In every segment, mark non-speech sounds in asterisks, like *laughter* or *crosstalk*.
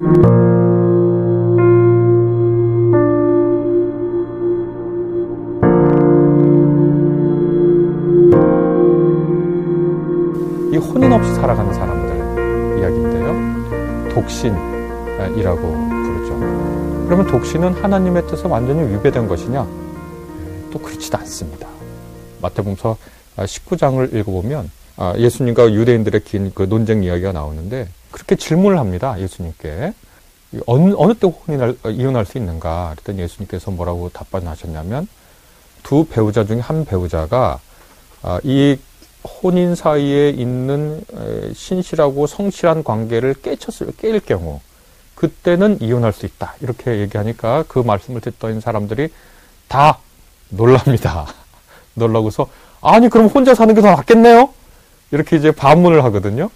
이 혼인 없이 살아가는 사람들 이야기인데요. 독신이라고 부르죠. 그러면 독신은 하나님의 뜻에 완전히 위배된 것이냐? 또 그렇지도 않습니다. 마태복음서 19장을 읽어보면 아, 예수님과 유대인들의 긴 그 논쟁 이야기가 나오는데 그렇게 질문을 합니다. 예수님께 어느, 어느 때 혼인할, 이혼할 수 있는가? 그랬더니 예수님께서 뭐라고 답변하셨냐면 두 배우자 중에 한 배우자가 아, 이 혼인 사이에 있는 신실하고 성실한 관계를 깨쳤을 깰 경우 그때는 이혼할 수 있다 이렇게 얘기하니까 그 말씀을 듣던 사람들이 다 놀랍니다. *laughs* 놀라고서 아니 그럼 혼자 사는 게 더 낫겠네요. 이렇게 이제 반문을 하거든요.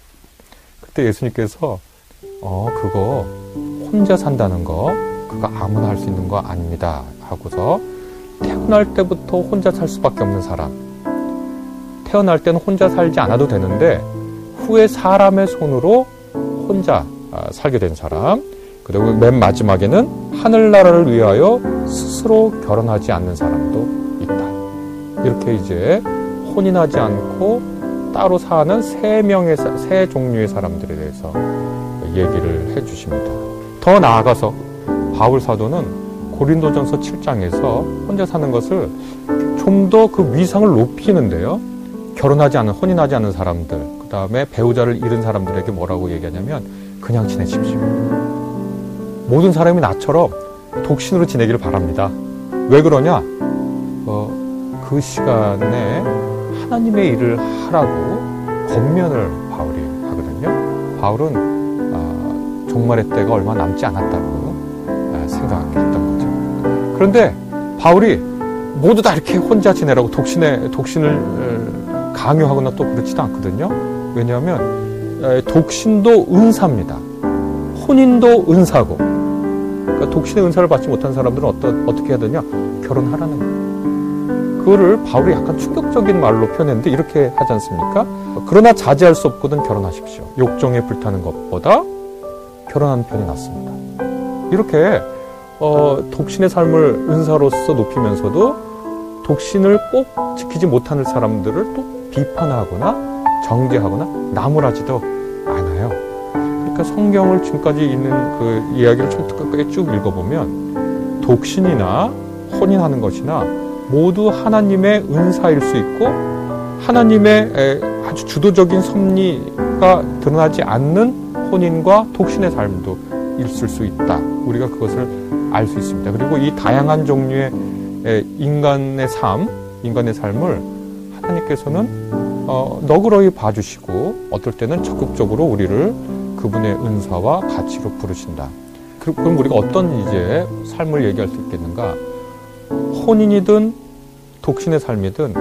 그때 예수님께서 어 그거 혼자 산다는 거 그거 아무나 할 수 있는 거 아닙니다. 하고서 태어날 때부터 혼자 살 수밖에 없는 사람. 태어날 때는 혼자 살지 않아도 되는데 후에 사람의 손으로 혼자 아, 살게 된 사람. 그리고 맨 마지막에는 하늘나라를 위하여 스스로 결혼하지 않는 사람도 있다. 이렇게 이제 혼인하지 않고 따로 사는 세 명의 세 종류의 사람들에 대해서 얘기를 해 주십니다. 더 나아가서 바울 사도는 고린도전서 7장에서 혼자 사는 것을 좀 더 그 위상을 높이는데요. 결혼하지 않은 혼인하지 않은 사람들 그 다음에 배우자를 잃은 사람들에게 뭐라고 얘기하냐면 그냥 지내십시오. 모든 사람이 나처럼 독신으로 지내기를 바랍니다. 왜 그러냐? 어, 그 시간에 하나님의 일을 하라고 권면을 바울이 하거든요. 바울은 어, 종말의 때가 얼마 남지 않았다고 아, 생각했던 거죠. 그런데 바울이 모두 다 이렇게 혼자 지내라고 독신의 독신을 강요하거나 또 그렇지도 않거든요. 왜냐하면 독신도 은사입니다. 혼인도 은사고. 그러니까 독신의 은사를 받지 못한 사람들은 어떠, 어떻게 해야 되냐? 결혼하라는 거예요. 그거를 바울이 약간 충격적인 말로 표현했는데 이렇게 하지 않습니까? 그러나 자제할 수 없거든 결혼하십시오. 욕정에 불타는 것보다 결혼하는 편이 낫습니다. 이렇게 어, 독신의 삶을 은사로서 높이면서도 독신을 꼭 지키지 못하는 사람들을 또 비판하거나 정죄하거나 나무라지도 않아요. 그러니까 성경을 지금까지 있는 그 이야기를 처음부터 끝까지 쭉 읽어보면 독신이나 혼인하는 것이나 모두 하나님의 은사일 수 있고 하나님의 아주 주도적인 섭리가 드러나지 않는 혼인과 독신의 삶도 있을 수 있다. 우리가 그것을 알 수 있습니다. 그리고 이 다양한 종류의 인간의 삶, 인간의 삶을 하나님께서는 어, 너그러이 봐주시고 어떨 때는 적극적으로 우리를 그분의 은사와 가치로 부르신다. 그럼 우리가 어떤 이제 삶을 얘기할 수 있겠는가? 혼인이든 독신의 삶이든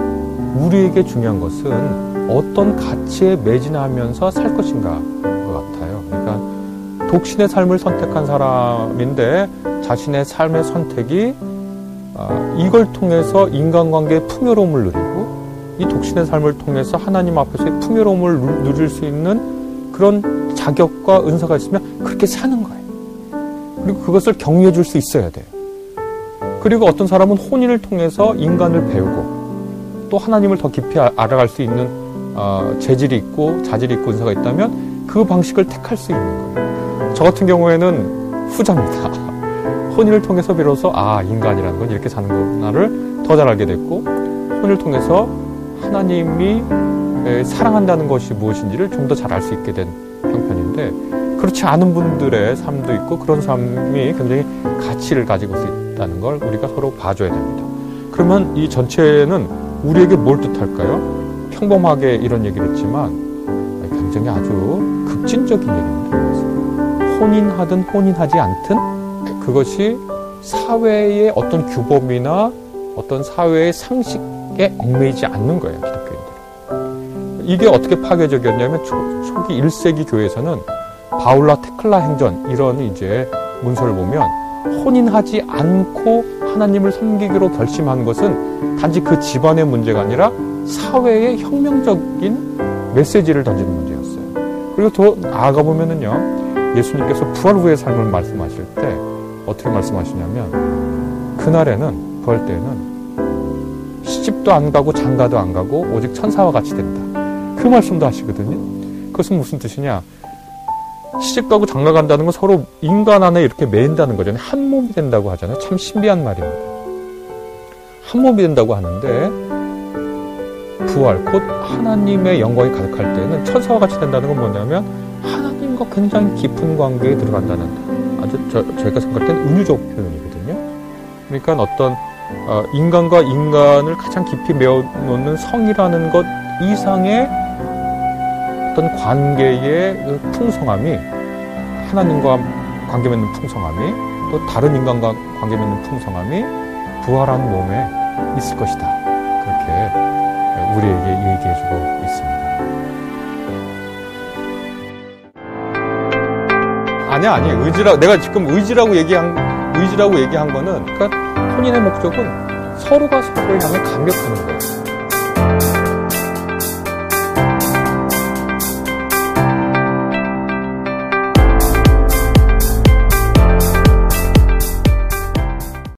우리에게 중요한 것은 어떤 가치에 매진하면서 살 것인가 것 같아요. 그러니까 독신의 삶을 선택한 사람인데 자신의 삶의 선택이 아, 이걸 통해서 인간관계의 풍요로움을 누리고 이 독신의 삶을 통해서 하나님 앞에서의 풍요로움을 누릴 수 있는 그런 자격과 은사가 있으면 그렇게 사는 거예요. 그리고 그것을 격려해 줄 수 있어야 돼요. 그리고 어떤 사람은 혼인을 통해서 인간을 배우고 또 하나님을 더 깊이 알아갈 수 있는 어, 재질이 있고 자질이 있고 은사가 있다면 그 방식을 택할 수 있는 거예요. 저 같은 경우에는 후자입니다. *laughs* 혼인을 통해서 비로소 아 인간이라는 건 이렇게 사는 거나를 더 잘 알게 됐고 혼인을 통해서 하나님이 사랑한다는 것이 무엇인지를 좀 더 잘 알 수 있게 된 형편인데 그렇지 않은 분들의 삶도 있고 그런 삶이 굉장히 가치를 가지고 있 다는 걸 우리가 서로 봐줘야 됩니다. 그러면 이 전체는 우리에게 뭘 뜻할까요? 평범하게 이런 얘기를 했지만 굉장히 아주 급진적인 얘기입니다. 혼인하든 혼인하지 않든 그것이 사회의 어떤 규범이나 어떤 사회의 상식에 얽매이지 않는 거예요, 기독교인들은. 이게 어떻게 파괴적이었냐면 초, 초기 1세기 교회에서는 바울라 테클라 행전 이런 이제 문서를 보면 혼인하지 않고 하나님을 섬기기로 결심한 것은 단지 그 집안의 문제가 아니라 사회의 혁명적인 메시지를 던지는 문제였어요. 그리고 더 나아가 보면은요, 예수님께서 부활 후의 삶을 말씀하실 때 어떻게 말씀하시냐면 그날에는 부활 때에는 시집도 안 가고 장가도 안 가고 오직 천사와 같이 된다. 그 말씀도 하시거든요. 그것은 무슨 뜻이냐? 시집 가고 장가 간다는 건 서로 인간 안에 이렇게 매인다는 거잖아요. 한 몸이 된다고 하잖아요. 참 신비한 말입니다. 한 몸이 된다고 하는데 부활 곧 하나님의 영광이 가득할 때는 천사와 같이 된다는 건 뭐냐면 하나님과 굉장히 깊은 관계에 들어간다는 아주 저, 저희가 생각할 때는 은유적 표현이거든요. 그러니까 어떤 어, 인간과 인간을 가장 깊이 메어놓는 성이라는 것 이상의 어떤 관계의 그 풍성함이 하나님과 관계 맺는 풍성함이 또 다른 인간과 관계 맺는 풍성함이 부활한 몸에 있을 것이다. 그렇게 우리에게 얘기해주고 있습니다. 아니야, 아니 의지라 내가 지금 의지라고 얘기한 의지라고 얘기한 거는 그러니까 혼인의 목적은 서로가 서로를 향해 감격하는 거예요.